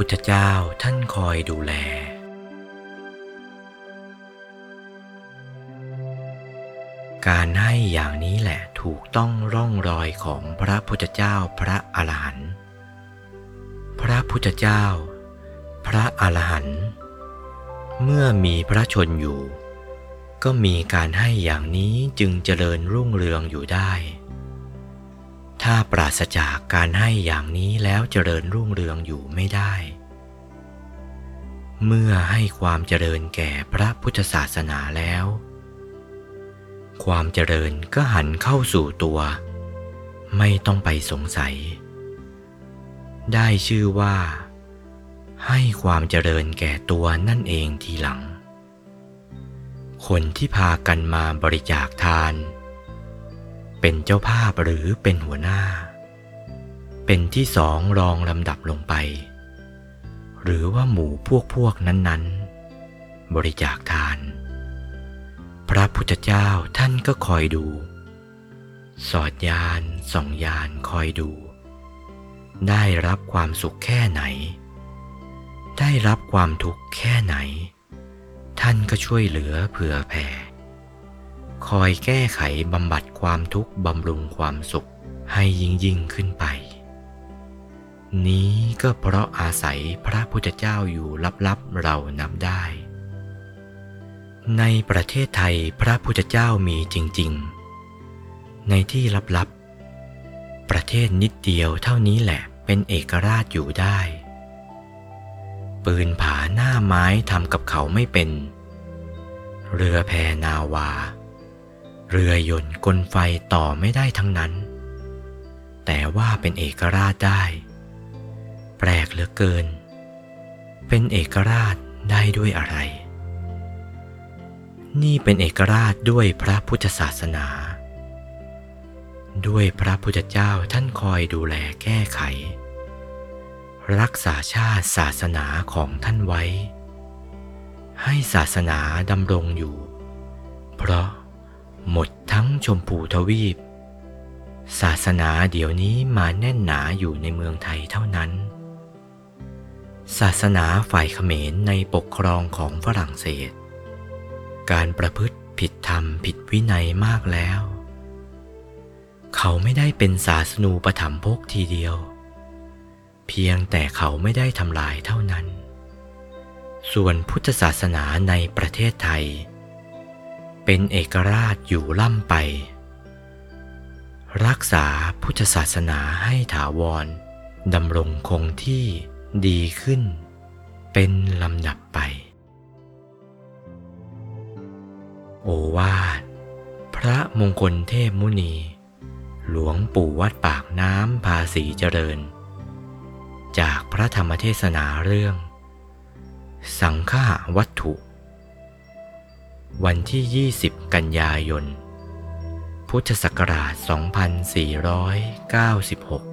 ุทธเจ้าท่านคอยดูแล การให้อย่างนี้แหละถูกต้องร่องรอยของพระพุทธเจ้าพระอรหันต์พระพุทธเจ้า พระอรหันต์เมื่อมีพระชนอยู่ ก็มีการให้อย่างนี้จึงเจริญรุ่งเรืองอยู่ได้ ถ้าปราศจากการให้อย่างนี้แล้วเจริญรุ่งเรืองอยู่ไม่ได้ เมื่อให้ความเจริญแก่พระพุทธศาสนาแล้ว ความเจริญก็หันเข้าสู่ตัว ไม่ต้องไปสงสัย ได้ชื่อว่า ให้ความเจริญแก่ตัวนั่นเองทีหลัง คนที่พากันมาบริจาคทาน เป็นเจ้าภาพหรือเป็นหัวหน้า เป็นที่สองรองลำดับลงไป หรือว่าหมู่พวกพวกนั้นๆ บริจาคทาน พระพุทธเจ้าท่านก็คอยดู สอดยานส่องยานคอยดู ได้รับความสุขแค่ไหน ได้รับความทุกข์แค่ไหน ท่านก็ช่วยเหลือเผื่อแผ่ คอยแก้ไขบำบัดความทุกข์บำรุงความสุขให้ยิ่งยิ่งขึ้นไป นี้ก็เพราะอาศัยพระพุทธเจ้าอยู่ลับๆเรานับได้ ในประเทศไทยพระพุทธเจ้ามีจริง ๆ ในที่ลับๆ ประเทศนิดเดียวเท่านี้แหละเป็นเอกราชอยู่ได้ ปืนผาหน้าไม้ทำกับเขาไม่เป็น เรือแพนาวา เรือยนต์กลไฟต่อไม่ได้ทั้งนั้น แต่ว่าเป็นเอกราชได้ แปลกเหลือเกิน เป็นเอกราชได้ด้วยอะไร นี่เป็นเอกราชด้วยพระพุทธศาสนา ด้วยพระพุทธเจ้าท่านคอยดูแลแก้ไข รักษาชาติศาสนาของท่านไว้ ให้ศาสนาดำรงอยู่ เพราะหมดทั้งชมพูทวีปศาสนาเดี๋ยวนี้มาแน่นหนาอยู่ในเมืองไทยเท่านั้น ศาสนาฝ่ายเขมรในปกครองของฝรั่งเศส การประพฤติผิดธรรมผิดวินัยมากแล้ว เขาไม่ได้เป็นศาสนูปถัมภกทีเดียว เพียงแต่เขาไม่ได้ทำลายเท่านั้น ส่วนพุทธศาสนาในประเทศไทย เป็นเอกราชอยู่ล่ำไป รักษาพุทธศาสนาให้ถาวรดำรงคงที่ ดีขึ้น เป็นลำดับไป โอวาท พระมงคลเทพมุนี หลวงปู่วัดปากน้ำภาษีเจริญ จากพระธรรมเทศนาเรื่อง สังฆาวัตถุ วันที่ 20 กันยายน พุทธศักราช 2496